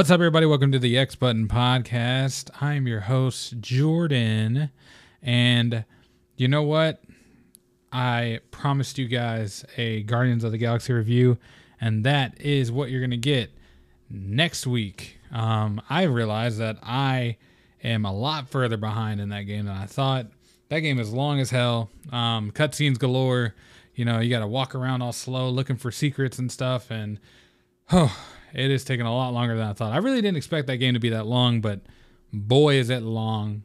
What's up, everybody? Welcome to the X Button Podcast. I'm your host, Jordan. And you know what? I promised you guys a Guardians of the Galaxy review, and that is what you're going to get next week. Um, I realized that I am a lot further behind in that game than I thought. That game is long as hell. Um, cutscenes galore. You know, you got to walk around all slow looking for secrets and stuff. And oh, it is taking a lot longer than I thought. I really didn't expect that game to be that long, but boy, is it long.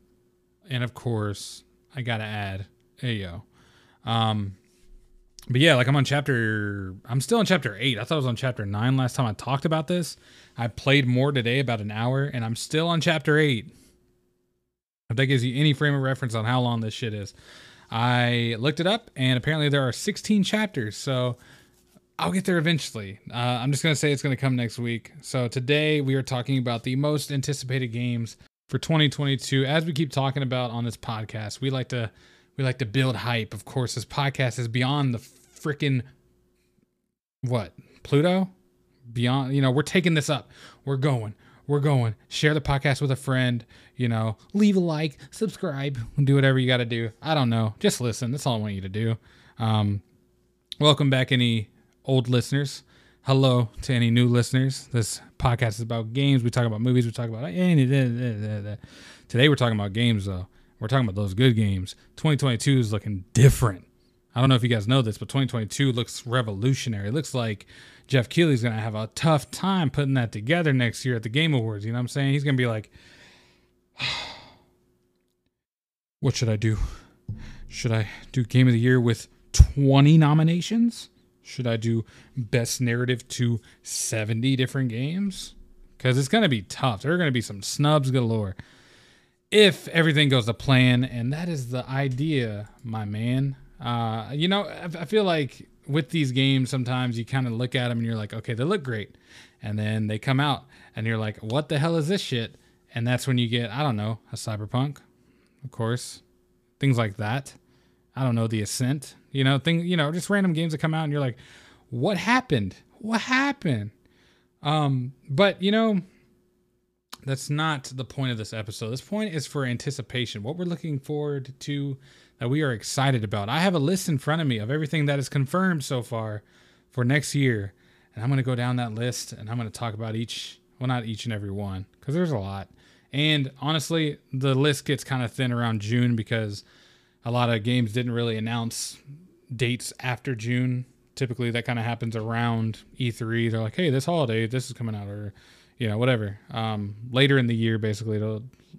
And of course, I got to add, hey, yo. Um, but yeah, like I'm on chapter, I'm still on chapter eight. I thought I was on chapter nine last time I talked about this. I played more today, about an hour, and I'm still on chapter eight. If that gives you any frame of reference on how long this shit is. I looked it up, and apparently there are 16 chapters. So I'll get there eventually. Uh, I'm just going to say it's going to come next week. So today we are talking about the most anticipated games for 2022. As we keep talking about on this podcast, we like to we like to build hype. Of course, this podcast is beyond the freaking what Pluto. Beyond, you know, we're taking this up. We're going we're going. Share the podcast with a friend. You know, leave a like, subscribe, do whatever you got to do. I don't know. Just listen. That's all I want you to do. Um, welcome back, any old listeners. Hello to any new listeners. This podcast is about games. We talk about movies. We talk about eh, eh, eh, today. We're talking about games, though. We're talking about those good games. 2022 is looking different. I don't know if you guys know this, but 2022 looks revolutionary. It looks like Geoff Keighley's to have a tough time putting that together next year at the Game Awards. You know what I'm saying? He's to be like, what should I do? Should I do Game of the Year with 20 nominations? Should I do Best Narrative to 70 different games? Because it's going to be tough. There are going to be some snubs galore if everything goes to plan. And that is the idea, my man. Uh, you know, I, I feel like with these games, sometimes you kind of look at them and you're like, okay, they look great. And then they come out and you're like, what the hell is this shit? And that's when you get, I don't know, a Cyberpunk, of course, things like that. I don't know, The Ascent, you know, thing, you know, just random games that come out and you're like, what happened? What happened? Um, but you know, that's not the point of this episode. This point is for anticipation. What we're looking forward to that we are excited about. I have a list in front of me of everything that is confirmed so far for next year. And I'm going to go down that list and I'm going to talk about each, well, not each and every one, because there's a lot. And honestly, the list gets kind of thin around June because a lot of games didn't really announce dates after June. Typically, that kind of happens around E3. They're like, hey, this holiday, this is coming out, or, you know, whatever. Um, later in the year, basically,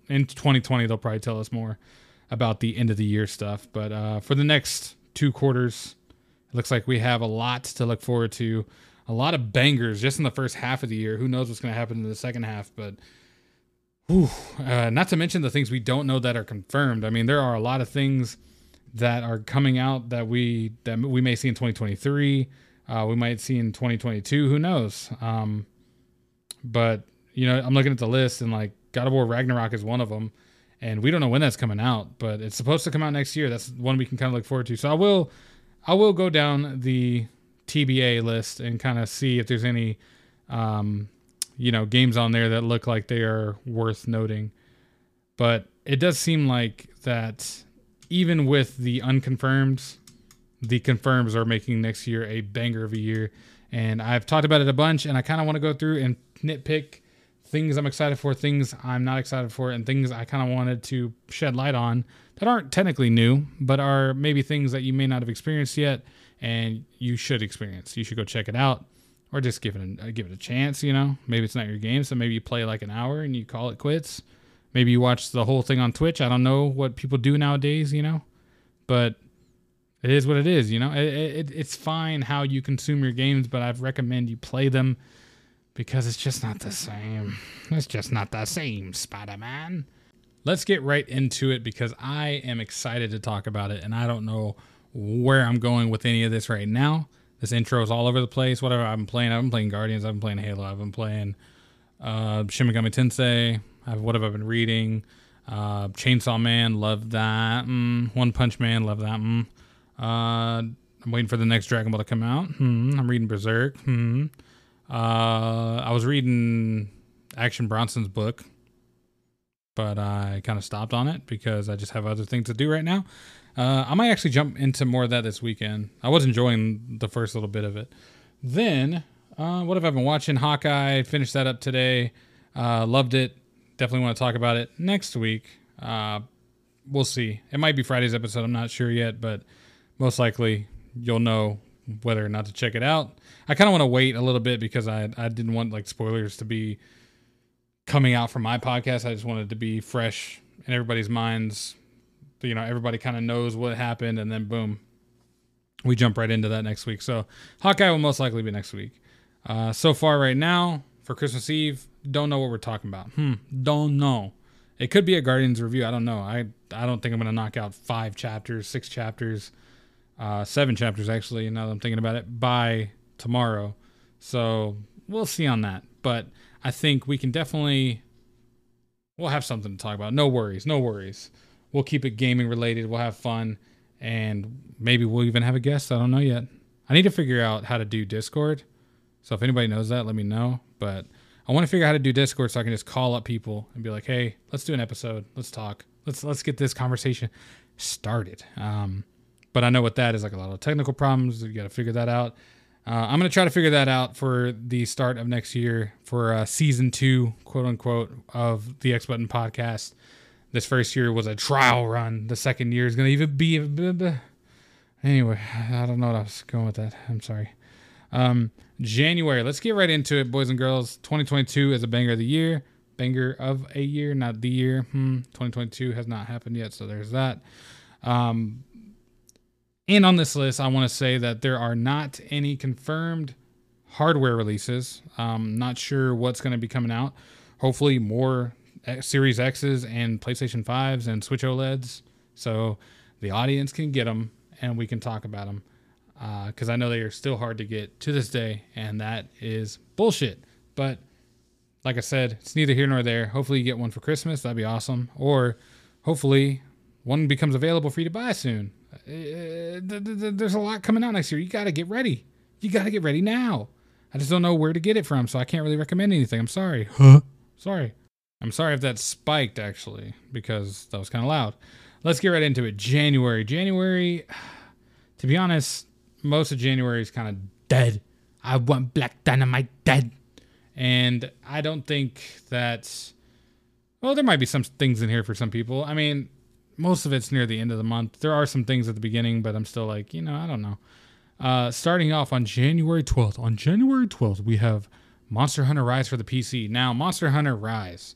in 2020, they'll probably tell us more about the end of the year stuff. But uh, for the next two quarters, it looks like we have a lot to look forward to. A lot of bangers just in the first half of the year. Who knows what's going to happen in the second half? But whew, uh, not to mention the things we don't know that are confirmed. I mean, there are a lot of things that are coming out that we that we may see in 2023. Uh, we might see in 2022. Who knows? Um, but you know, I'm looking at the list and like God of War Ragnarok is one of them and we don't know when that's coming out, but it's supposed to come out next year. That's one we can kind of look forward to. So I will, I will go down the TBA list and kind of see if there's any, um, you know, games on there that look like they are worth noting. But it does seem like that even with the unconfirmed, the confirms are making next year a banger of a year. And I've talked about it a bunch, and I kind of want to go through and nitpick things I'm excited for, things I'm not excited for, and things I kind of wanted to shed light on that aren't technically new, but are maybe things that you may not have experienced yet, and you should experience. You should go check it out, or just give it a, uh, give it a chance. You know, maybe it's not your game, so maybe you play like an hour and you call it quits. Maybe you watch the whole thing on Twitch. I don't know what people do nowadays, you know, but it is what it is. You know, it, it, it's fine how you consume your games, but I'd recommend you play them because it's just not the same. It's just not the same, Spider Man. Let's get right into it because I am excited to talk about it and I don't know where I'm going with any of this right now. This intro is all over the place. Whatever I've been playing, I've been playing Guardians, I've been playing Halo, I've been playing uh, Shin Megami Tensei. I've, what have I been reading? Uh, Chainsaw Man, love that. Mm, One Punch Man, love that. Mm. Uh, I'm waiting for the next Dragon Ball to come out. Hmm. I'm reading Berserk. Hmm. Uh, I was reading Action Bronson's book, but I kind of stopped on it because I just have other things to do right now. Uh, I might actually jump into more of that this weekend. I was enjoying the first little bit of it. Then, uh, what have I been watching? Hawkeye, finished that up today. Uh, loved it. Definitely want to talk about it next week. Uh, we'll see. It might be Friday's episode. I'm not sure yet, but most likely you'll know whether or not to check it out. I kind of want to wait a little bit because I I didn't want like spoilers to be coming out from my podcast. I just wanted to be fresh in everybody's minds. You know, everybody kind of knows what happened, and then boom, we jump right into that next week. So Hawkeye will most likely be next week. Uh, so far, right now for Christmas Eve, don't know what we're talking about. Hmm, don't know. It could be a Guardians review. I don't know. I I don't think I'm gonna knock out five chapters, six chapters, uh, seven chapters actually. Now that I'm thinking about it, by tomorrow. So we'll see on that. But I think we can definitely we'll have something to talk about. No worries, no worries. We'll keep it gaming related. We'll have fun, and maybe we'll even have a guest. I don't know yet. I need to figure out how to do Discord. So if anybody knows that, let me know. But I want to figure out how to do Discord so I can just call up people and be like, "Hey, let's do an episode. Let's talk. Let's let's get this conversation started." Um, but I know what that is like a lot of technical problems. You got to figure that out. Uh, I'm gonna try to figure that out for the start of next year for uh, season two, quote unquote, of the X Button podcast. This first year was a trial run. The second year is gonna even be. Anyway, I don't know what I was going with that. I'm sorry. Um, January. Let's get right into it, boys and girls. 2022 is a banger of the year. Banger of a year, not the year. Hmm. 2022 has not happened yet, so there's that. Um, and on this list, I want to say that there are not any confirmed hardware releases. Um, not sure what's going to be coming out. Hopefully, more Series X's and PlayStation 5s and Switch OLEDs. So the audience can get them and we can talk about them. Because uh, I know they are still hard to get to this day, and that is bullshit. But like I said, it's neither here nor there. Hopefully, you get one for Christmas. That'd be awesome. Or hopefully, one becomes available for you to buy soon. Uh, there's a lot coming out next year. You got to get ready. You got to get ready now. I just don't know where to get it from, so I can't really recommend anything. I'm sorry. Huh? Sorry. I'm sorry if that spiked actually, because that was kind of loud. Let's get right into it. January. January, to be honest, most of January is kind of dead. I want Black Dynamite dead. And I don't think that's. Well, there might be some things in here for some people. I mean, most of it's near the end of the month. There are some things at the beginning, but I'm still like, you know, I don't know. Uh, starting off on January 12th. On January 12th, we have Monster Hunter Rise for the PC. Now, Monster Hunter Rise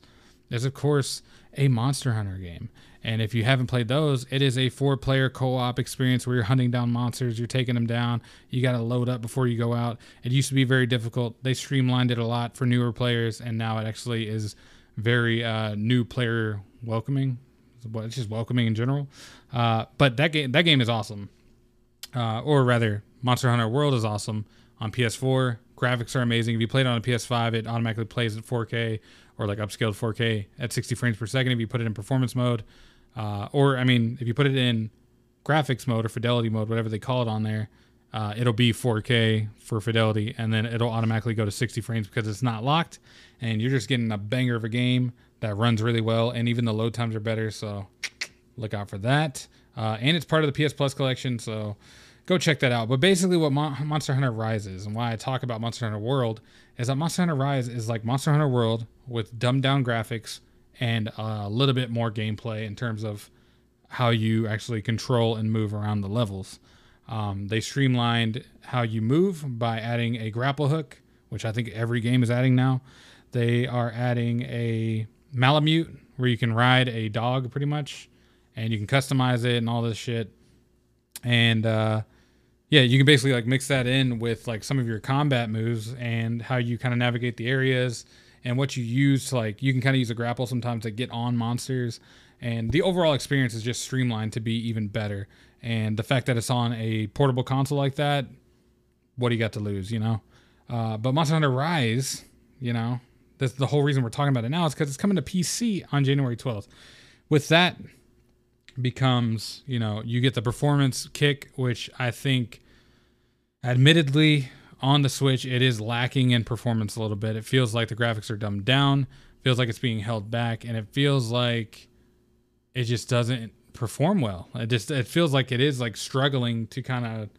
is, of course, a Monster Hunter game. And if you haven't played those, it is a four player co op experience where you're hunting down monsters, you're taking them down. You got to load up before you go out. It used to be very difficult. They streamlined it a lot for newer players, and now it actually is very uh, new player welcoming it's just welcoming in general. Uh, but that game that game is awesome, uh, or rather, Monster Hunter World is awesome on PS4. Graphics are amazing. If you play it on a PS5, it automatically plays at 4K or like upscaled 4K at 60 frames per second. If you put it in performance mode, uh, or I mean, if you put it in graphics mode or fidelity mode, whatever they call it on there, uh, it'll be 4K for fidelity, and then it'll automatically go to 60 frames because it's not locked, and you're just getting a banger of a game that runs really well, and even the load times are better. So look out for that. Uh, and it's part of the PS Plus collection, so go check that out. But basically, what Mon- Monster Hunter Rise is, and why I talk about Monster Hunter World, is that Monster Hunter Rise is like Monster Hunter World with dumbed down graphics and a little bit more gameplay in terms of how you actually control and move around the levels. Um, they streamlined how you move by adding a grapple hook, which I think every game is adding now. They are adding a Palamute, where you can ride a dog pretty much, and you can customize it and all this shit. And uh, yeah, you can basically like mix that in with like some of your combat moves and how you kind of navigate the areas and what you use to like you can kind of use a grapple sometimes to get on monsters. And the overall experience is just streamlined to be even better. And the fact that it's on a portable console like that what do you got to lose you know? Uh, but monster hunter rise you know that's the whole reason we're talking about it now is because it's coming to PC on January 12th. With that becomes, you know, you get the performance kick, which I think, admittedly, on the Switch, it is lacking in performance a little bit. It feels like the graphics are dumbed down, feels like it's being held back, and it feels like it just doesn't perform well. It just it feels like it is like struggling to kind of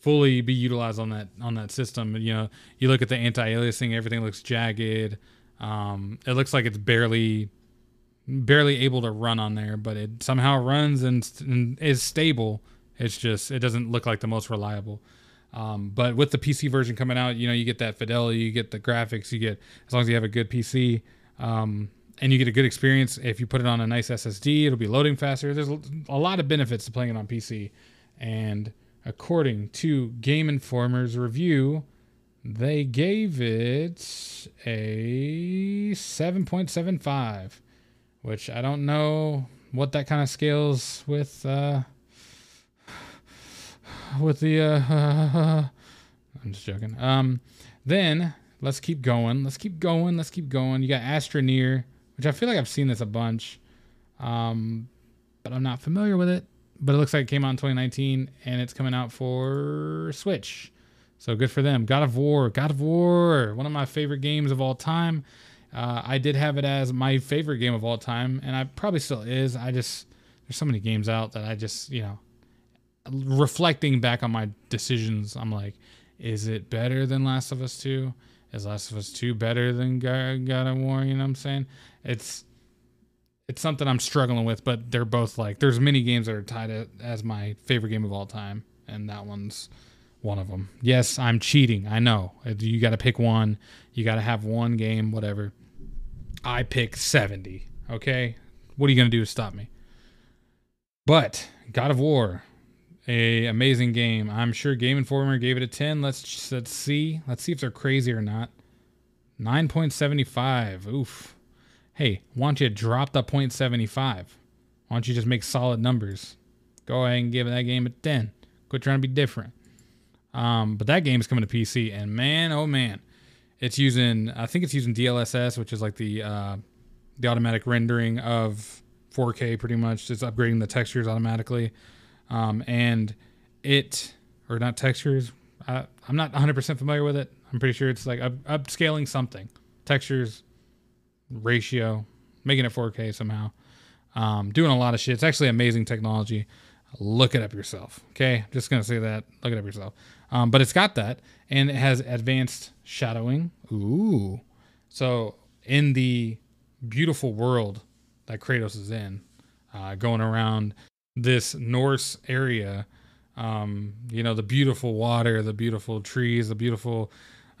fully be utilized on that on that system. You know, you look at the anti-aliasing, everything looks jagged. Um, it looks like it's barely barely able to run on there, but it somehow runs and, and is stable. It's just it doesn't look like the most reliable. Um, but with the PC version coming out, you know, you get that fidelity, you get the graphics, you get as long as you have a good PC, um, and you get a good experience. If you put it on a nice SSD, it'll be loading faster. There's a lot of benefits to playing it on PC, and according to Game Informer's review, they gave it a 7.75, which I don't know what that kind of scales with. Uh, with the uh, I'm just joking. Um, then let's keep going. Let's keep going. Let's keep going. You got Astroneer, which I feel like I've seen this a bunch, um, but I'm not familiar with it. But it looks like it came out in 2019, and it's coming out for Switch. So good for them. God of War, God of War, one of my favorite games of all time. Uh, I did have it as my favorite game of all time, and I probably still is. I just there's so many games out that I just you know reflecting back on my decisions, I'm like, is it better than Last of Us 2? Is Last of Us 2 better than God of War? You know what I'm saying? It's it's something I'm struggling with, but they're both like there's many games that are tied as my favorite game of all time, and that one's one of them. Yes, I'm cheating. I know. You got to pick one. You got to have one game, whatever. I pick 70. Okay, what are you gonna do to stop me? But God of War, a amazing game. I'm sure Game Informer gave it a 10. Let's let's see. Let's see if they're crazy or not. 9.75. Oof. Hey, why don't you drop the 0.75? Why don't you just make solid numbers? Go ahead and give that game a 10. Quit trying to be different. Um, but that game is coming to PC, and man, oh man, it's using. I think it's using DLSS, which is like the uh, the automatic rendering of 4K. Pretty much, it's upgrading the textures automatically. Um, and it, or not textures, I, I'm not 100% familiar with it. I'm pretty sure it's like up, upscaling something. Textures, ratio, making it 4K somehow. Um, doing a lot of shit. It's actually amazing technology. Look it up yourself. Okay, just gonna say that. Look it up yourself. Um, but it's got that, and it has advanced shadowing. Ooh, so in the beautiful world that Kratos is in, uh, going around this Norse area. Um, you know, the beautiful water, the beautiful trees, the beautiful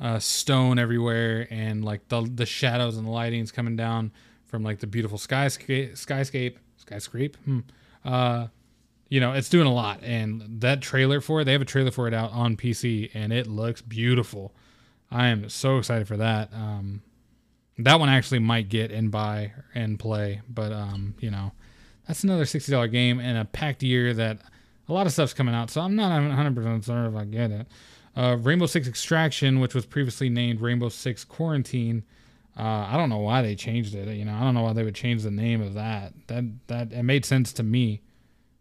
uh, stone everywhere, and like the the shadows and the lightings coming down from like the beautiful skyscape, skyscape, skyscrape. Hmm. Uh, you know, it's doing a lot, and that trailer for it, they have a trailer for it out on PC, and it looks beautiful. I am so excited for that. Um, that one actually might get and buy and play, but um, you know, that's another sixty dollar game in a packed year that a lot of stuff's coming out. So I'm not 100 percent sure if I get it. Uh, Rainbow Six Extraction, which was previously named Rainbow Six Quarantine. Uh, I don't know why they changed it. You know, I don't know why they would change the name of that. That that it made sense to me.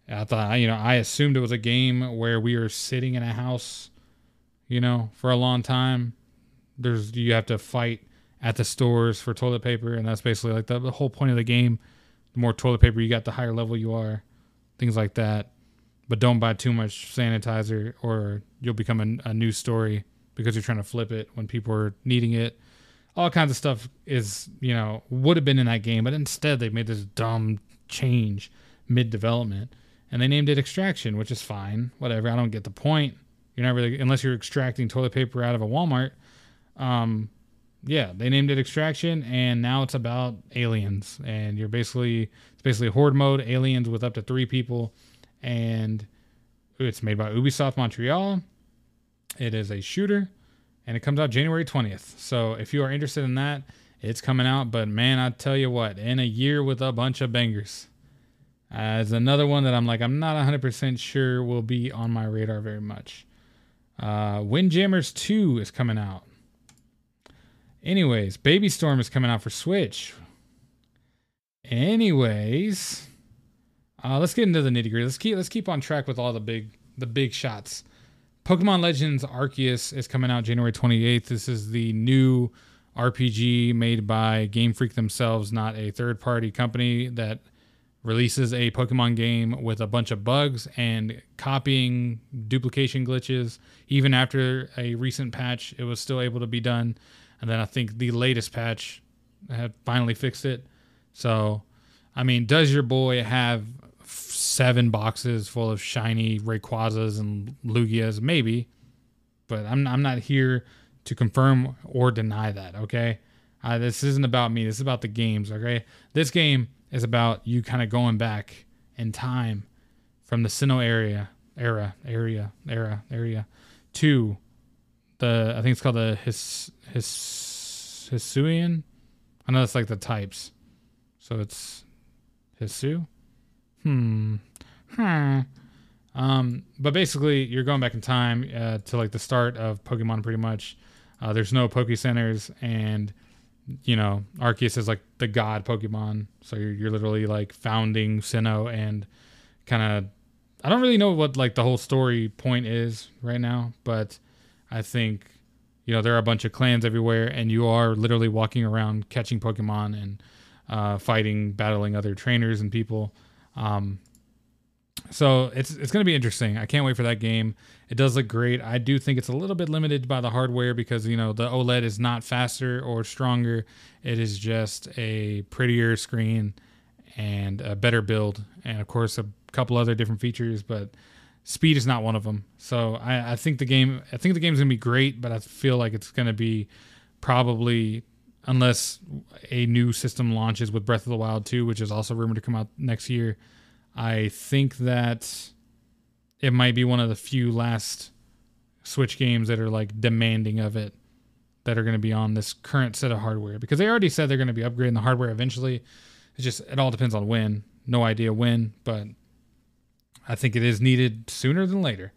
I thought, you know, I assumed it was a game where we were sitting in a house, you know, for a long time. There's you have to fight at the stores for toilet paper, and that's basically like the, the whole point of the game the more toilet paper you got, the higher level you are, things like that. But don't buy too much sanitizer, or you'll become a, a news story because you're trying to flip it when people are needing it. All kinds of stuff is, you know, would have been in that game, but instead they made this dumb change mid development and they named it Extraction, which is fine. Whatever. I don't get the point. You're not really, unless you're extracting toilet paper out of a Walmart. Um, yeah, they named it Extraction, and now it's about aliens. And you're basically it's basically horde mode, aliens with up to three people, and it's made by Ubisoft Montreal. It is a shooter, and it comes out January 20th. So if you are interested in that, it's coming out. But man, I tell you what, in a year with a bunch of bangers. As uh, another one that I'm like, I'm not 100% sure will be on my radar very much. Uh, Windjammers 2 is coming out. Anyways, Baby Storm is coming out for Switch. Anyways, uh, let's get into the nitty gritty. Let's keep let's keep on track with all the big the big shots. Pokemon Legends Arceus is coming out January 28th. This is the new RPG made by Game Freak themselves, not a third party company that releases a Pokemon game with a bunch of bugs and copying duplication glitches. Even after a recent patch, it was still able to be done. And then I think the latest patch had finally fixed it. So, I mean, does your boy have seven boxes full of shiny Rayquazas and Lugias? Maybe, but I'm I'm not here to confirm or deny that. Okay, uh, this isn't about me. This is about the games. Okay, this game is about you kind of going back in time from the Sinnoh area, era, area, era, area to the I think it's called the His His Hisuian. I know it's like the types, so it's Hisu. Hmm. Hmm. Um, but basically, you're going back in time uh, to like the start of Pokemon, pretty much. Uh, there's no Poke Centers, and you know, Arceus is like the god Pokemon. So you're, you're literally like founding Sinnoh and kind of. I don't really know what like the whole story point is right now, but I think you know there are a bunch of clans everywhere, and you are literally walking around catching Pokemon and uh, fighting, battling other trainers and people. Um, so it's it's going to be interesting. I can't wait for that game. It does look great. I do think it's a little bit limited by the hardware because you know the OLED is not faster or stronger. It is just a prettier screen and a better build, and of course a couple other different features. But speed is not one of them. So I, I think the game I think the game's gonna be great, but I feel like it's gonna be probably unless a new system launches with Breath of the Wild 2, which is also rumored to come out next year. I think that it might be one of the few last Switch games that are like demanding of it that are going to be on this current set of hardware because they already said they're going to be upgrading the hardware eventually. It's just it all depends on when. No idea when, but I think it is needed sooner than later.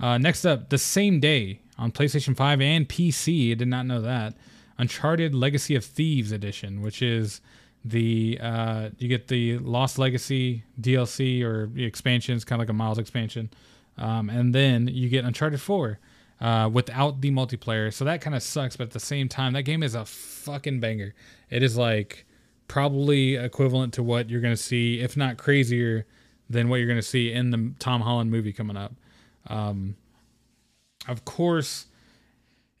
Uh, next up, the same day on PlayStation 5 and PC. I did not know that. Uncharted Legacy of Thieves edition, which is the uh, you get the Lost Legacy DLC or the expansions, kind of like a Miles expansion, um, and then you get Uncharted 4 uh, without the multiplayer. So that kind of sucks, but at the same time, that game is a fucking banger. It is like probably equivalent to what you're gonna see, if not crazier than what you're gonna see in the Tom Holland movie coming up. Um, of course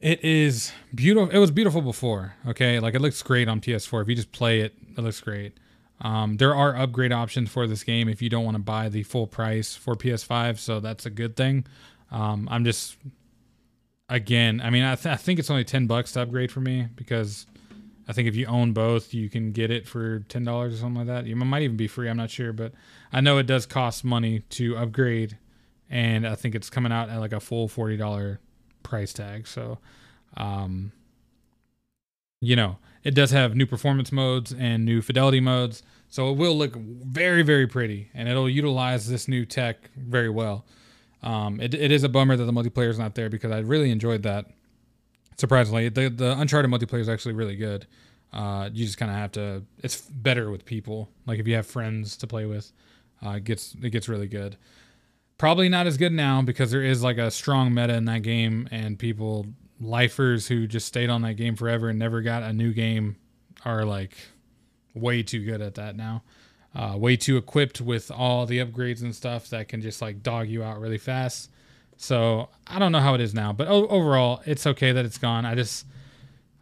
it is beautiful. It was beautiful before. Okay, like it looks great on PS4. If you just play it, it looks great. Um, there are upgrade options for this game if you don't want to buy the full price for PS5, so that's a good thing. Um, I'm just, again, I mean, I, th- I think it's only ten bucks to upgrade for me because I think if you own both, you can get it for ten dollars or something like that. You might even be free. I'm not sure, but I know it does cost money to upgrade, and I think it's coming out at like a full forty dollar price tag. So, um, you know, it does have new performance modes and new fidelity modes. So it will look very, very pretty and it'll utilize this new tech very well. Um, it, it is a bummer that the multiplayer is not there because I really enjoyed that. Surprisingly, the, the Uncharted multiplayer is actually really good. Uh, you just kind of have to, it's better with people. Like if you have friends to play with, uh, it gets, it gets really good. Probably not as good now because there is like a strong meta in that game, and people, lifers who just stayed on that game forever and never got a new game, are like way too good at that now. Uh, way too equipped with all the upgrades and stuff that can just like dog you out really fast. So I don't know how it is now, but o- overall, it's okay that it's gone. I just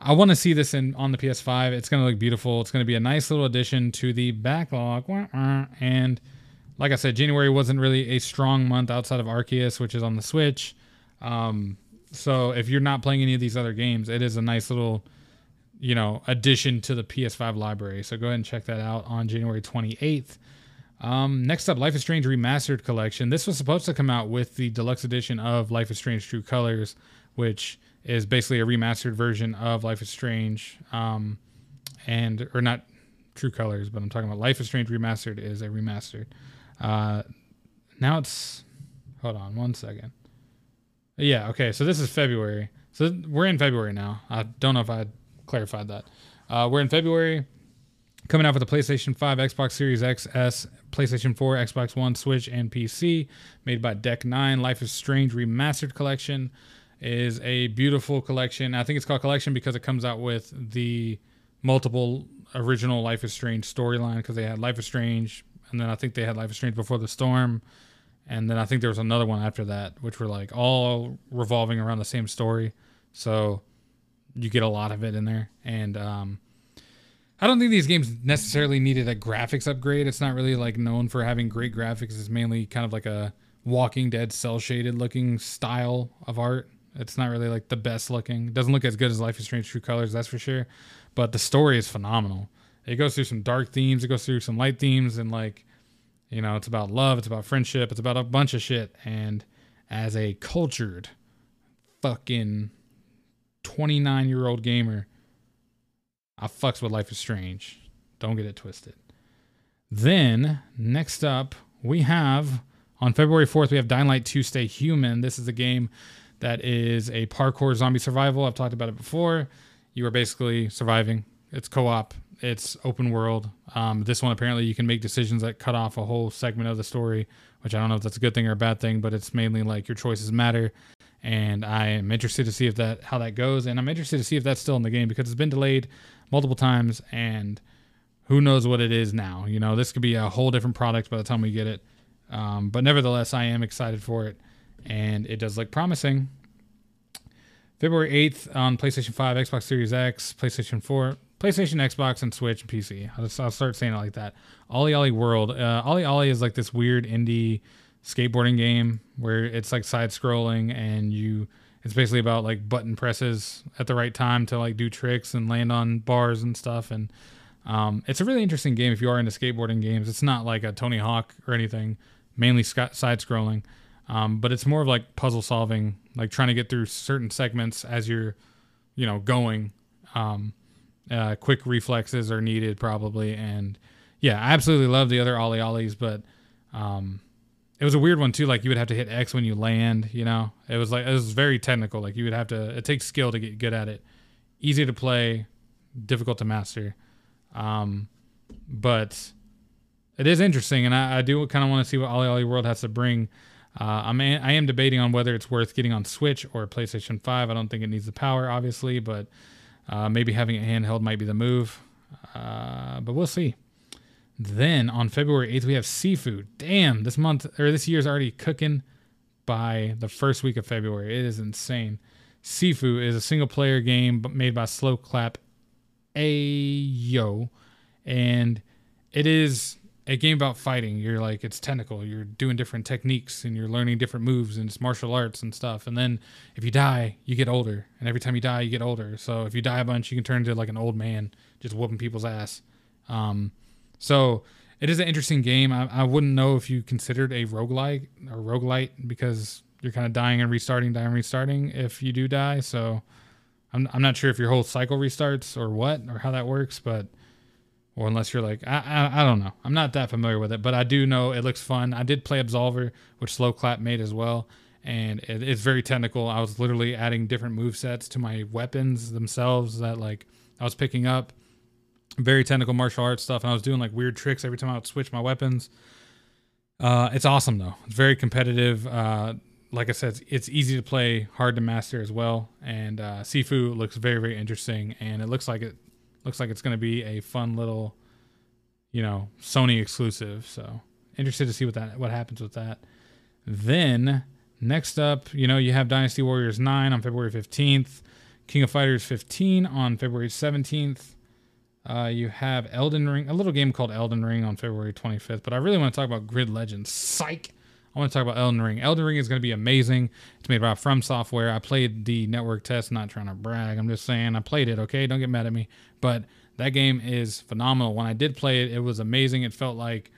I want to see this in on the PS5. It's gonna look beautiful. It's gonna be a nice little addition to the backlog, and like I said, January wasn't really a strong month outside of Arceus, which is on the Switch. Um, so if you're not playing any of these other games, it is a nice little, you know, addition to the PS5 library. So go ahead and check that out on January 28th. Um, next up, Life is Strange Remastered Collection. This was supposed to come out with the deluxe edition of Life is Strange True Colors, which is basically a remastered version of Life is Strange, um, and or not True Colors, but I'm talking about Life is Strange Remastered is a remastered. Uh, now it's hold on one second. Yeah, okay. So this is February. So we're in February now. I don't know if I clarified that. Uh, we're in February. Coming out with the PlayStation 5, Xbox Series X, S, PlayStation 4, Xbox One, Switch, and PC. Made by Deck 9. Life is Strange Remastered Collection is a beautiful collection. I think it's called Collection because it comes out with the multiple original Life is Strange storyline because they had Life is Strange, and then I think they had Life is Strange Before the Storm, and then I think there was another one after that, which were like all revolving around the same story. So you get a lot of it in there, and um, I don't think these games necessarily needed a graphics upgrade. It's not really like known for having great graphics. It's mainly kind of like a Walking Dead cell shaded looking style of art. It's not really like the best looking. It doesn't look as good as Life is Strange True Colors, that's for sure. But the story is phenomenal. It goes through some dark themes, it goes through some light themes, and like, you know, it's about love, it's about friendship, it's about a bunch of shit. And as a cultured fucking 29 year old gamer, I fucks with Life is Strange. Don't get it twisted. Then, next up, we have on February 4th, we have Dying Light 2 Stay Human. This is a game that is a parkour zombie survival. I've talked about it before. You are basically surviving. It's co op, it's open world. Um, this one, apparently, you can make decisions that cut off a whole segment of the story, which I don't know if that's a good thing or a bad thing, but it's mainly like your choices matter. And I am interested to see if that how that goes, and I'm interested to see if that's still in the game because it's been delayed multiple times, and who knows what it is now. You know, this could be a whole different product by the time we get it. Um, but nevertheless, I am excited for it, and it does look promising. February 8th on PlayStation 5, Xbox Series X, PlayStation 4, PlayStation, Xbox, and Switch and PC. I'll, just, I'll start saying it like that. OlliOlli World. Uh, Ollie is like this weird indie skateboarding game where it's like side scrolling and you it's basically about like button presses at the right time to like do tricks and land on bars and stuff and um, it's a really interesting game if you are into skateboarding games it's not like a tony hawk or anything mainly side scrolling um, but it's more of like puzzle solving like trying to get through certain segments as you're you know going um, uh, quick reflexes are needed probably and yeah i absolutely love the other OlliOllis but um, it was a weird one too. Like you would have to hit X when you land. You know, it was like it was very technical. Like you would have to. It takes skill to get good at it. Easy to play, difficult to master. Um, but it is interesting, and I, I do kind of want to see what OlliOlli World has to bring. Uh, I'm I am debating on whether it's worth getting on Switch or PlayStation Five. I don't think it needs the power, obviously, but uh, maybe having it handheld might be the move. Uh, but we'll see. Then on February 8th, we have Sifu. Damn, this month or this year's already cooking by the first week of February. It is insane. Sifu is a single player game made by Sloclap Ayo. And it is a game about fighting. You're like, it's technical. You're doing different techniques and you're learning different moves and it's martial arts and stuff. And then if you die, you get older. And every time you die, you get older. So if you die a bunch, you can turn into like an old man just whooping people's ass. Um, so it is an interesting game. I, I wouldn't know if you considered a roguelike or roguelite because you're kind of dying and restarting, dying and restarting if you do die. So I'm, I'm not sure if your whole cycle restarts or what or how that works, but or unless you're like I, I, I don't know. I'm not that familiar with it, but I do know it looks fun. I did play Absolver, which Sloclap made as well, and it, it's very technical. I was literally adding different move sets to my weapons themselves that like I was picking up very technical martial arts stuff, and I was doing like weird tricks every time I would switch my weapons. Uh, it's awesome though. It's very competitive. Uh, like I said, it's, easy to play, hard to master as well. And uh, Sifu looks very very interesting, and it looks like it looks like it's going to be a fun little, you know, Sony exclusive. So interested to see what that what happens with that. Then next up, you know, you have Dynasty Warriors 9 on February 15th, King of Fighters 15 on February 17th. Uh, you have Elden Ring, a little game called Elden Ring on February 25th, but I really want to talk about Grid Legends. Psych! I want to talk about Elden Ring. Elden Ring is going to be amazing. It's made by From Software. I played the network test, not trying to brag. I'm just saying I played it, okay? Don't get mad at me. But that game is phenomenal. When I did play it, it was amazing. It felt like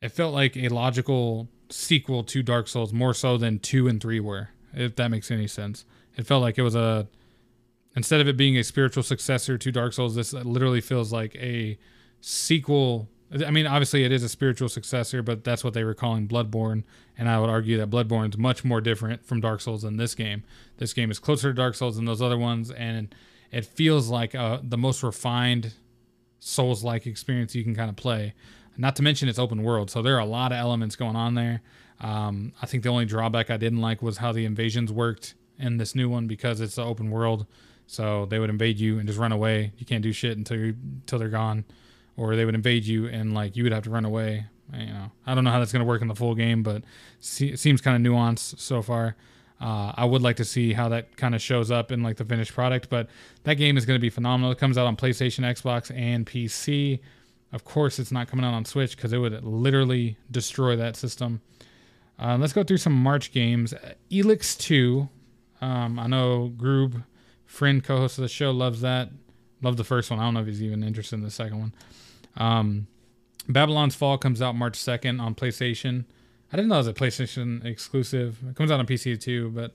it felt like a logical sequel to Dark Souls, more so than 2 and 3 were, if that makes any sense. It felt like it was a instead of it being a spiritual successor to Dark Souls, this literally feels like a sequel. I mean, obviously it is a spiritual successor, but that's what they were calling Bloodborne, and I would argue that Bloodborne is much more different from Dark Souls than this game. This game is closer to Dark Souls than those other ones, and it feels like uh, the most refined Souls like experience you can kind of play. Not to mention it's open world, so there are a lot of elements going on there. Um, I think the only drawback I didn't like was how the invasions worked in this new one because it's the open world. So they would invade you and just run away. You can't do shit until you until they're gone, or they would invade you and like you would have to run away. You know, I don't know how that's going to work in the full game, but it seems kind of nuanced so far. Uh, I would like to see how that kind of shows up in like the finished product, but that game is going to be phenomenal. It comes out on PlayStation, Xbox, and PC. Of course, it's not coming out on Switch because it would literally destroy that system. Uh, let's go through some March games. Elex 2. Um, I know Groob, friend, co host of the show, loves that. Love the first one. I don't know if he's even interested in the second one. Um, Babylon's Fall comes out March 2nd on PlayStation. I didn't know it was a PlayStation exclusive. It comes out on PC too, but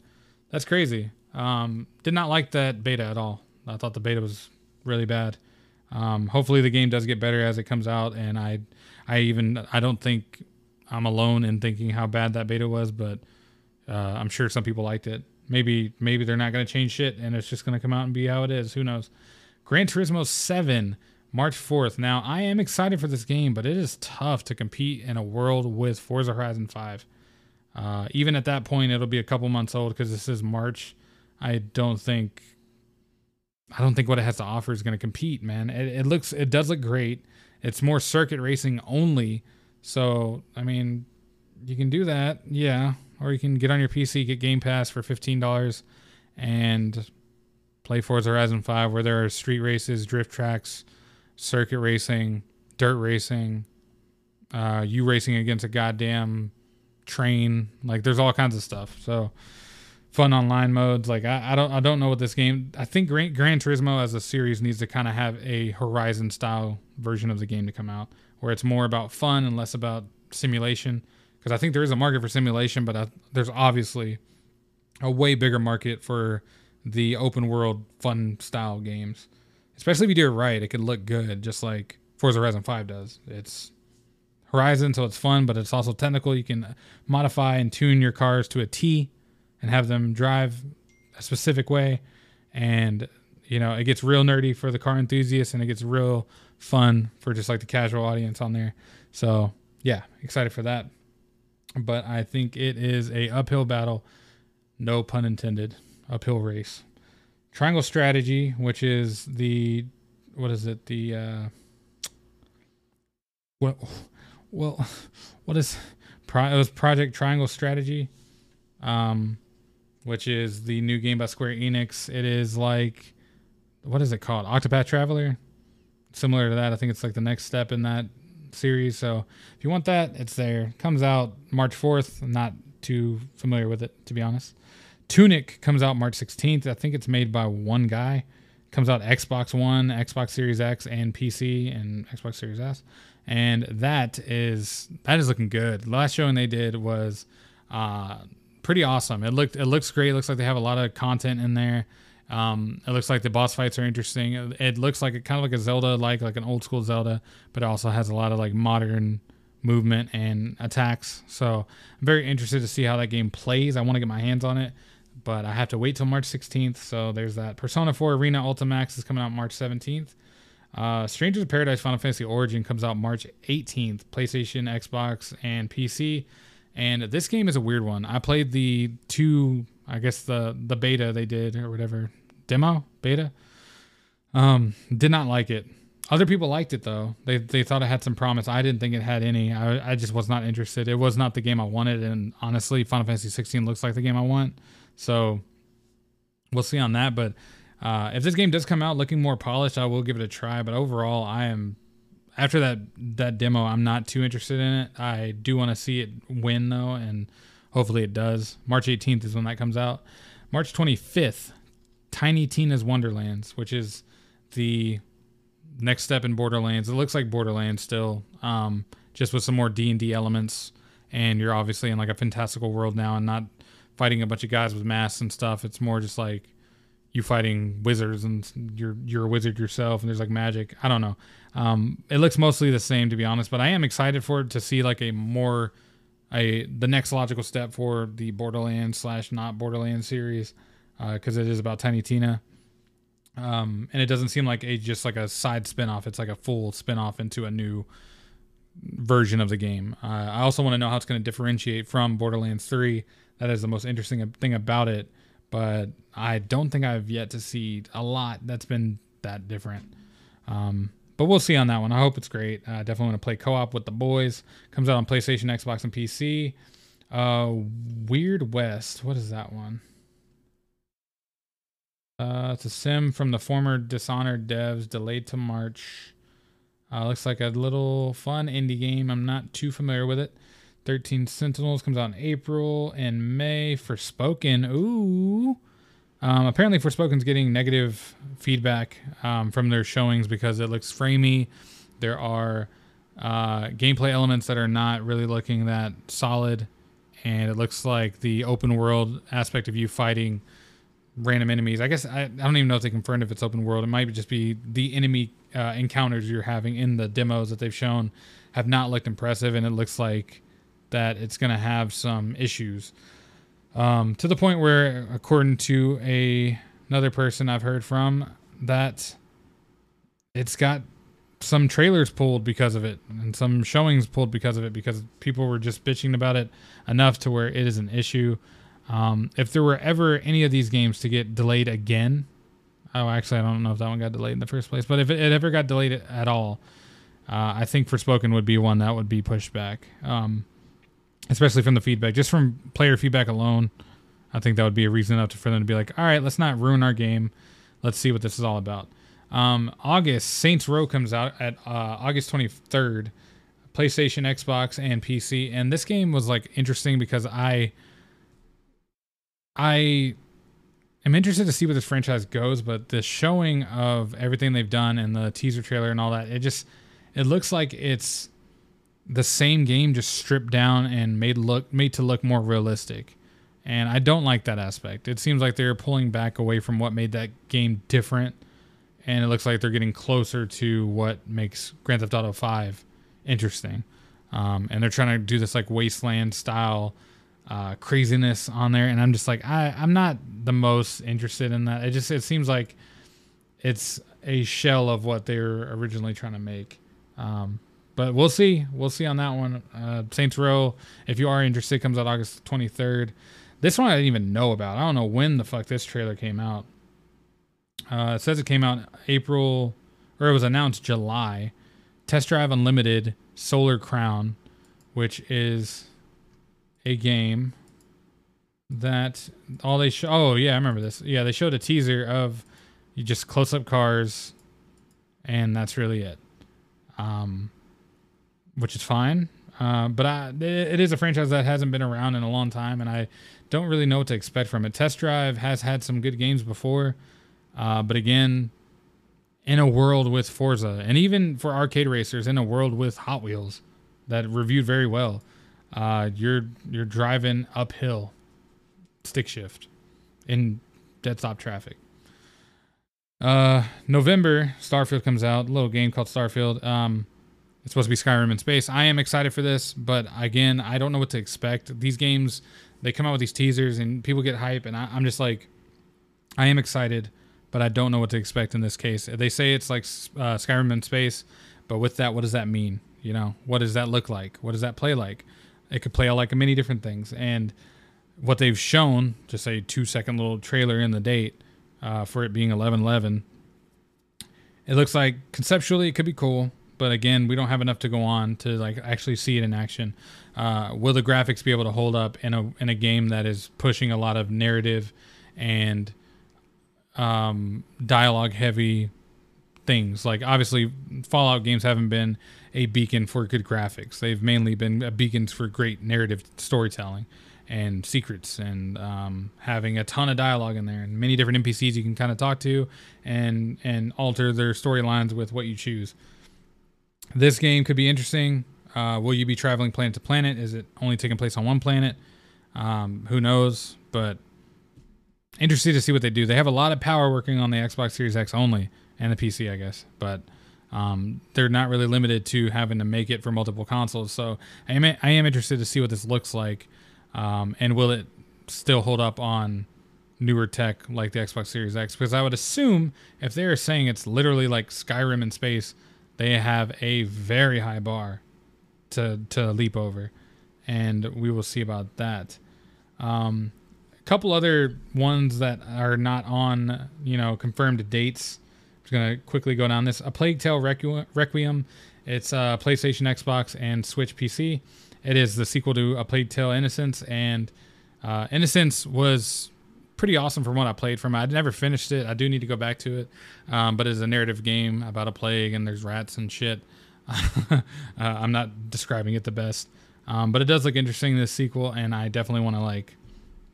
that's crazy. Um, did not like that beta at all. I thought the beta was really bad. Um, hopefully the game does get better as it comes out, and I, I even I don't think I'm alone in thinking how bad that beta was, but uh, I'm sure some people liked it. Maybe maybe they're not to change shit, and it's just to come out and be how it is. Who knows? Gran Turismo 7 March 4th. Now, I am excited for this game, but it is tough to compete in a world with Forza Horizon 5. Uh, even at that point, it'll be a couple months old because this is March. I don't think, I don't think what it has to offer is going to compete, man. It, it looks, it does look great. It's more circuit racing only. So, I mean, you can do that, yeah. Or you can get on your PC, get Game Pass for $15 and play Forza Horizon 5 where there are street races, drift tracks, circuit racing, dirt racing, uh, you racing against a goddamn train. Like there's all kinds of stuff. So fun online modes. Like I, I don't I don't know what this game. I think Gran, Gran Turismo as a series needs to kind of have a Horizon style version of the game to come out, where it's more about fun and less about simulation. Because I think there is a market for simulation, but I, there's obviously a way bigger market for the open world fun style games especially if you do it right, it could look good, just like Forza Horizon 5 does. It's Horizon, so it's fun, but it's also technical. You can modify and tune your cars to a T and have them drive a specific way. And, you know, it gets real nerdy for the car enthusiasts and it gets real fun for just like the casual audience on there. So, yeah, excited for that. But I think it is a uphill battle, no pun intended, uphill race. Triangle Strategy, which is the what is it? The uh well well what is it was Project Triangle Strategy. Um which is the new game by Square Enix. It is like what is it called? Octopath Traveler? Similar to that. I think it's like the next step in that series. So if you want that, it's there. Comes out March 4th. I'm not too familiar with it, to be honest. Tunic comes out March 16th. I think it's made by one guy. Comes out Xbox One, Xbox Series X, and PC, and Xbox Series S. And that is that is looking good. Last showing they did was uh, pretty awesome. It looked it looks great. It looks like they have a lot of content in there. Um, it looks like the boss fights are interesting. It, looks like a kind of like a Zelda, like like an old school Zelda, but it also has a lot of like modern movement and attacks. So I'm very interested to see how that game plays. I want to get my hands on it but I have to wait till March 16th. So there's that. Persona 4 Arena Ultimax is coming out March 17th. Uh, Strangers of Paradise Final Fantasy Origin comes out March 18th, PlayStation, Xbox, and PC. And this game is a weird one. I played the two, I guess the the beta they did or whatever demo beta. Um, did not like it. Other people liked it though. They they thought it had some promise. I didn't think it had any. I I just was not interested. It was not the game I wanted. And honestly, Final Fantasy 16 looks like the game I want. So we'll see on that. But uh, if this game does come out looking more polished, I will give it a try. But overall, I am after that that demo, I'm not too interested in it. I do want to see it win though, and hopefully it does. March 18th is when that comes out. March 25th, Tiny Tina's Wonderlands, which is the next step in Borderlands. It looks like Borderlands still, um, just with some more D and D elements. And you're obviously in like a fantastical world now, and not fighting a bunch of guys with masks and stuff. It's more just like you fighting wizards and you're you're a wizard yourself and there's like magic. I don't know. Um, it looks mostly the same to be honest, but I am excited for it to see like a more a the next logical step for the Borderlands slash not Borderlands series because uh, it is about Tiny Tina. Um, and it doesn't seem like a just like a side spin-off. It's like a full spin-off into a new version of the game. Uh, I also want to know how it's going to differentiate from Borderlands 3. That is the most interesting thing about it, but I don't think I've yet to see a lot that's been that different. Um, but we'll see on that one. I hope it's great. Uh, definitely want to play co-op with the boys. Comes out on PlayStation, Xbox, and PC. Uh, Weird West. What is that one? Uh, it's a sim from the former Dishonored devs, delayed to March. Uh, looks like a little fun indie game. I'm not too familiar with it. 13 Sentinels comes out in April and May. Forspoken, Ooh. Um, apparently, Forspoken's getting negative feedback um, from their showings because it looks framey. There are uh, gameplay elements that are not really looking that solid, and it looks like the open world aspect of you fighting random enemies. I guess I, I don't even know if they confirmed if it's open world. It might just be the enemy uh, encounters you're having in the demos that they've shown have not looked impressive, and it looks like that it's going to have some issues um, to the point where, according to a another person I've heard from, that it's got some trailers pulled because of it and some showings pulled because of it because people were just bitching about it enough to where it is an issue. Um, if there were ever any of these games to get delayed again, oh, actually, I don't know if that one got delayed in the first place, but if it, it ever got delayed at all, uh, I think Forspoken would be one that would be pushed back. Um, especially from the feedback, just from player feedback alone. I think that would be a reason enough for them to be like, all right, let's not ruin our game. Let's see what this is all about. Um, August, Saints Row comes out at uh, August 23rd, PlayStation, Xbox, and PC. And this game was like interesting because I, I am interested to see where this franchise goes. But the showing of everything they've done and the teaser trailer and all that, it just, it looks like it's the same game just stripped down and made look made to look more realistic. And I don't like that aspect. It seems like they're pulling back away from what made that game different and it looks like they're getting closer to what makes Grand Theft Auto 5 interesting. Um, and they're trying to do this like wasteland style uh, craziness on there, and I'm just like I I'm not the most interested in that. It just it seems like it's a shell of what they were originally trying to make. Um, but we'll see. We'll see on that one. Uh, Saints Row, if you are interested, comes out August 23rd. This one I didn't even know about. I don't know when the fuck this trailer came out. Uh, it says it came out April, or it was announced July. Test Drive Unlimited Solar Crown, which is a game that all they show. Oh yeah, I remember this. Yeah, they showed a teaser of you just close up cars, and that's really it. Um, which is fine. Uh, but I, it is a franchise that hasn't been around in a long time, and I don't really know what to expect from it. Test Drive has had some good games before, uh, but again, in a world with Forza, and even for arcade racers, in a world with Hot Wheels that reviewed very well, uh, you're you're driving uphill, stick shift, in dead stop traffic. Uh, November, Starfield comes out. A little game called Starfield. Um, it's supposed to be Skyrim in space. I am excited for this, but again, I don't know what to expect. These games, they come out with these teasers and people get hype, and I, am just like, I am excited, but I don't know what to expect in this case. They say it's like uh, Skyrim in space, but with that, what does that mean? You know, what does that look like? What does that play like? It could play like many different things, and what they've shown, just a two second little trailer in the date uh, for it being 1111. It looks like conceptually it could be cool but again, we don't have enough to go on to like actually see it in action. Uh, will the graphics be able to hold up in a in a game that is pushing a lot of narrative and um, dialogue heavy things? Like obviously, Fallout games haven't been a beacon for good graphics. They've mainly been beacons for great narrative storytelling and secrets and um, having a ton of dialogue in there and many different NPCs you can kind of talk to and and alter their storylines with what you choose. This game could be interesting. Uh, will you be traveling planet to planet? Is it only taking place on one planet? Um, who knows? But interested to see what they do. They have a lot of power working on the Xbox Series X only and the PC, I guess. But um, they're not really limited to having to make it for multiple consoles. So I am I am interested to see what this looks like, um, and will it still hold up on newer tech like the Xbox Series X because I would assume if they're saying it's literally like Skyrim in space, they have a very high bar to to leap over, and we will see about that. Um, a couple other ones that are not on you know confirmed dates. I'm just gonna quickly go down this. A Plague Tale Requiem. Requiem. It's uh, PlayStation, Xbox, and Switch PC. It is the sequel to A Plague Tale Innocence, and uh, Innocence was pretty awesome from what I played from. I never finished it. I do need to go back to it, um, but it's a narrative game about a plague and there's rats and shit. uh, I'm not describing it the best, um, but it does look interesting this sequel, and I definitely want to like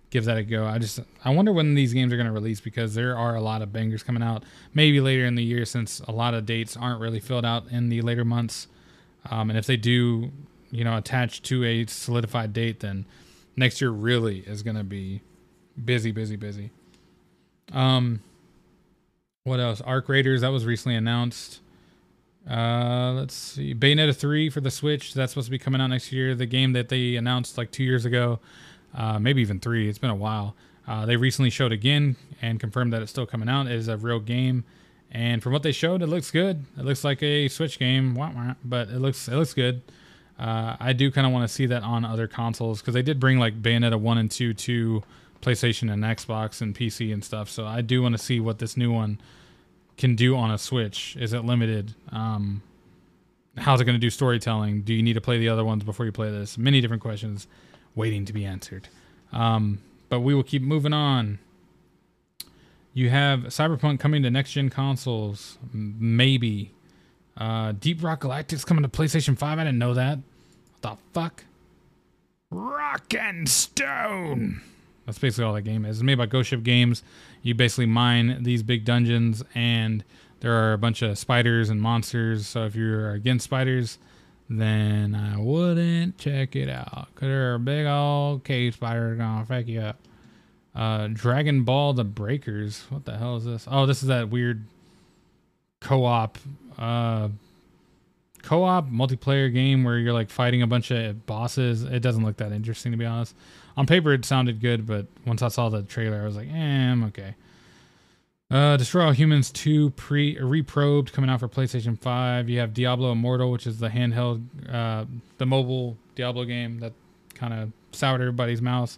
give that a go. I just I wonder when these games are going to release because there are a lot of bangers coming out. Maybe later in the year since a lot of dates aren't really filled out in the later months, um, and if they do, you know, attach to a solidified date, then next year really is going to be busy, busy, busy. Um, what else? Arc Raiders that was recently announced. Uh, let's see, Bayonetta three for the Switch. That's supposed to be coming out next year. The game that they announced like two years ago, uh, maybe even three. It's been a while. Uh, they recently showed again and confirmed that it's still coming out. It is a real game, and from what they showed, it looks good. It looks like a Switch game, but it looks it looks good. Uh, I do kind of want to see that on other consoles because they did bring like Bayonetta one and two to PlayStation and Xbox and PC and stuff. So I do want to see what this new one can do on a Switch. Is it limited? Um, how's it going to do storytelling? Do you need to play the other ones before you play this? Many different questions waiting to be answered. Um, but we will keep moving on. You have Cyberpunk coming to next gen consoles, maybe. Uh, Deep Rock Galactic's coming to PlayStation 5. I didn't know that. What the fuck? Rock and Stone. That's basically all that game is. It's made by Ghost Ship Games. You basically mine these big dungeons, and there are a bunch of spiders and monsters. So if you're against spiders, then I wouldn't check it out. Because there are big old cave spiders gonna fuck you up. Uh, Dragon Ball The Breakers. What the hell is this? Oh, this is that weird co-op uh, co-op multiplayer game where you're like fighting a bunch of bosses. It doesn't look that interesting to be honest. On paper, it sounded good, but once I saw the trailer, I was like, eh, I'm okay. Uh, Destroy All Humans 2 pre reprobed coming out for PlayStation 5. You have Diablo Immortal, which is the handheld, uh, the mobile Diablo game that kind of soured everybody's mouth.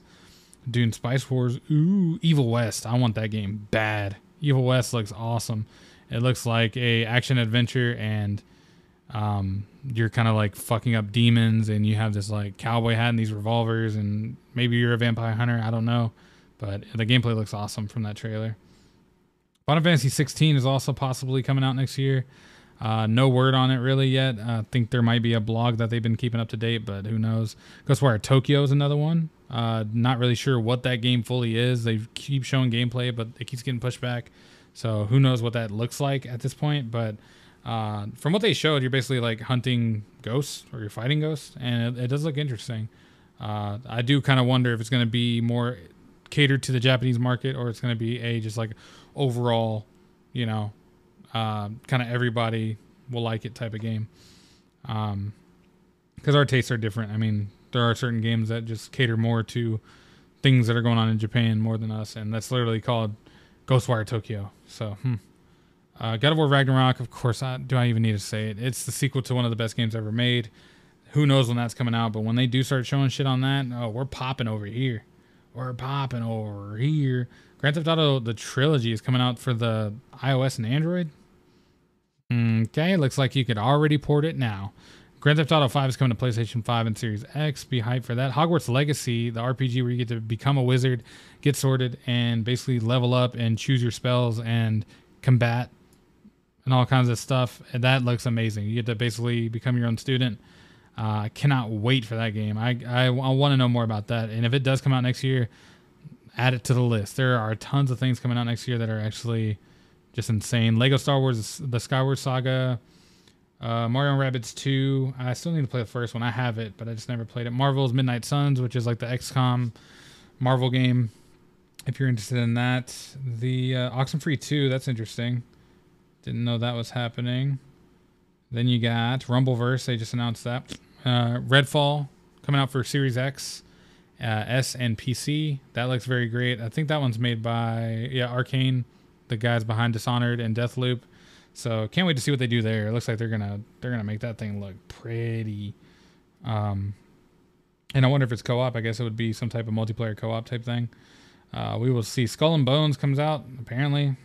Dune Spice Wars. Ooh, Evil West. I want that game bad. Evil West looks awesome. It looks like a action adventure, and um, you're kind of like fucking up demons, and you have this like cowboy hat and these revolvers, and maybe you're a vampire hunter. I don't know, but the gameplay looks awesome from that trailer. Final Fantasy 16 is also possibly coming out next year. Uh, no word on it really yet. I think there might be a blog that they've been keeping up to date, but who knows? Ghostwire Tokyo is another one. Uh, not really sure what that game fully is. They keep showing gameplay, but it keeps getting pushed back. So who knows what that looks like at this point? But uh, from what they showed, you're basically like hunting ghosts or you're fighting ghosts, and it, it does look interesting. Uh, I do kind of wonder if it's going to be more catered to the Japanese market or it's going to be a just like overall, you know, uh, kind of everybody will like it type of game. Um, because our tastes are different. I mean, there are certain games that just cater more to things that are going on in Japan more than us, and that's literally called Ghostwire Tokyo. So, hmm. Uh, God of War Ragnarok, of course, I, do I even need to say it? It's the sequel to one of the best games ever made. Who knows when that's coming out, but when they do start showing shit on that, oh, we're popping over here. We're popping over here. Grand Theft Auto, the trilogy, is coming out for the iOS and Android. Okay, looks like you could already port it now. Grand Theft Auto 5 is coming to PlayStation 5 and Series X. Be hyped for that. Hogwarts Legacy, the RPG where you get to become a wizard, get sorted, and basically level up and choose your spells and combat and all kinds of stuff. And that looks amazing. You get to basically become your own student. Uh, I uh, cannot wait for that game. I, I, I want to know more about that. And if it does come out next year, add it to the list. There are tons of things coming out next year that are actually just insane. Lego Star Wars, the Skyward Saga uh, Mario Rabbids 2. I still need to play the first one. I have it, but I just never played it. Marvel's Midnight Suns, which is like the XCOM Marvel game. If you're interested in that, the uh, Oxenfree 2. That's interesting. Didn't know that was happening. Then you got Rumbleverse. They just announced that. Uh, Redfall coming out for Series X uh, S and PC. That looks very great. I think that one's made by yeah Arkane, the guys behind Dishonored and Deathloop. So can't wait to see what they do there. It looks like they're gonna they're gonna make that thing look pretty. Um, and I wonder if it's co-op. I guess it would be some type of multiplayer co-op type thing. Uh, we will see. Skull and Bones comes out apparently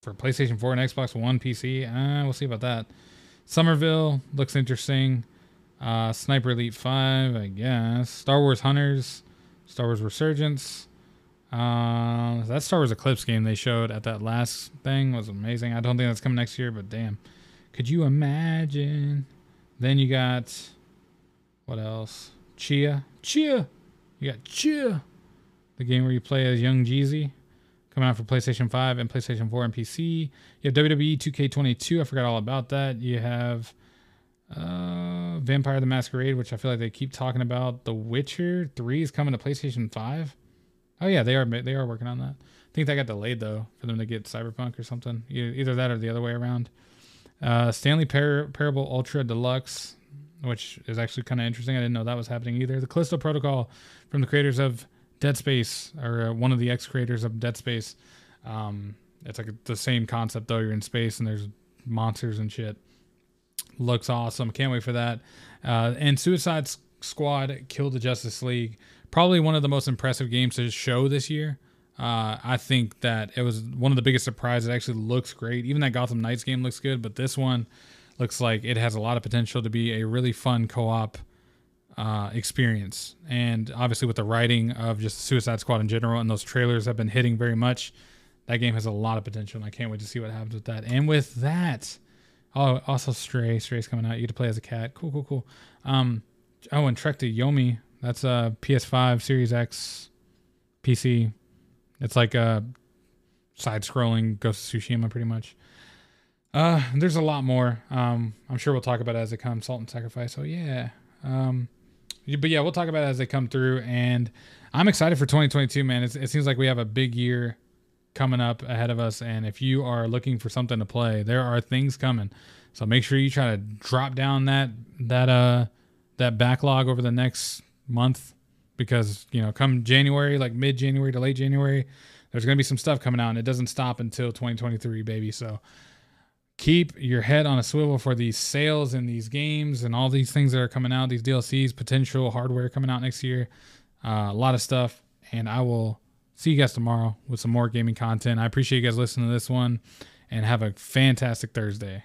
for PlayStation 4 and Xbox One PC. Uh, we'll see about that. Somerville looks interesting. Uh, Sniper Elite 5, I guess. Star Wars Hunters, Star Wars Resurgence. Uh, that Star Wars Eclipse game they showed at that last thing was amazing. I don't think that's coming next year, but damn. Could you imagine? Then you got what else? Tchia. Tchia. You got Tchia. The game where you play as young Jeezy. Coming out for PlayStation 5 and PlayStation 4 and PC. You have WWE 2K22. I forgot all about that. You have uh, Vampire the Masquerade, which I feel like they keep talking about. The Witcher 3 is coming to PlayStation 5. Oh yeah, they are they are working on that. I think that got delayed though for them to get Cyberpunk or something. Either that or the other way around. Uh, Stanley Par- Parable Ultra Deluxe, which is actually kind of interesting. I didn't know that was happening either. The Callisto Protocol from the creators of Dead Space, or uh, one of the ex creators of Dead Space. Um, it's like the same concept though. You're in space and there's monsters and shit. Looks awesome. Can't wait for that. Uh, and Suicide Squad Kill the Justice League probably one of the most impressive games to show this year. Uh, I think that it was one of the biggest surprises. It actually looks great. Even that Gotham Knights game looks good, but this one looks like it has a lot of potential to be a really fun co-op uh, experience. And obviously, with the writing of just Suicide Squad in general, and those trailers have been hitting very much, that game has a lot of potential, and I can't wait to see what happens with that. And with that, oh, also Stray, Stray's coming out. You get to play as a cat. Cool, cool, cool. Um, oh, and Trek to Yomi that's a PS5, Series X, PC. It's like a side-scrolling Ghost of Tsushima, pretty much. Uh, there's a lot more. Um, I'm sure we'll talk about it as it comes. Salt and Sacrifice. So yeah. Um, but yeah, we'll talk about it as they come through. And I'm excited for 2022, man. It's, it seems like we have a big year coming up ahead of us. And if you are looking for something to play, there are things coming. So make sure you try to drop down that that uh that backlog over the next month because you know come January, like mid January to late January, there's gonna be some stuff coming out, and it doesn't stop until 2023, baby. So keep your head on a swivel for these sales and these games and all these things that are coming out, these DLCs, potential hardware coming out next year, uh, a lot of stuff. And I will see you guys tomorrow with some more gaming content. I appreciate you guys listening to this one, and have a fantastic Thursday.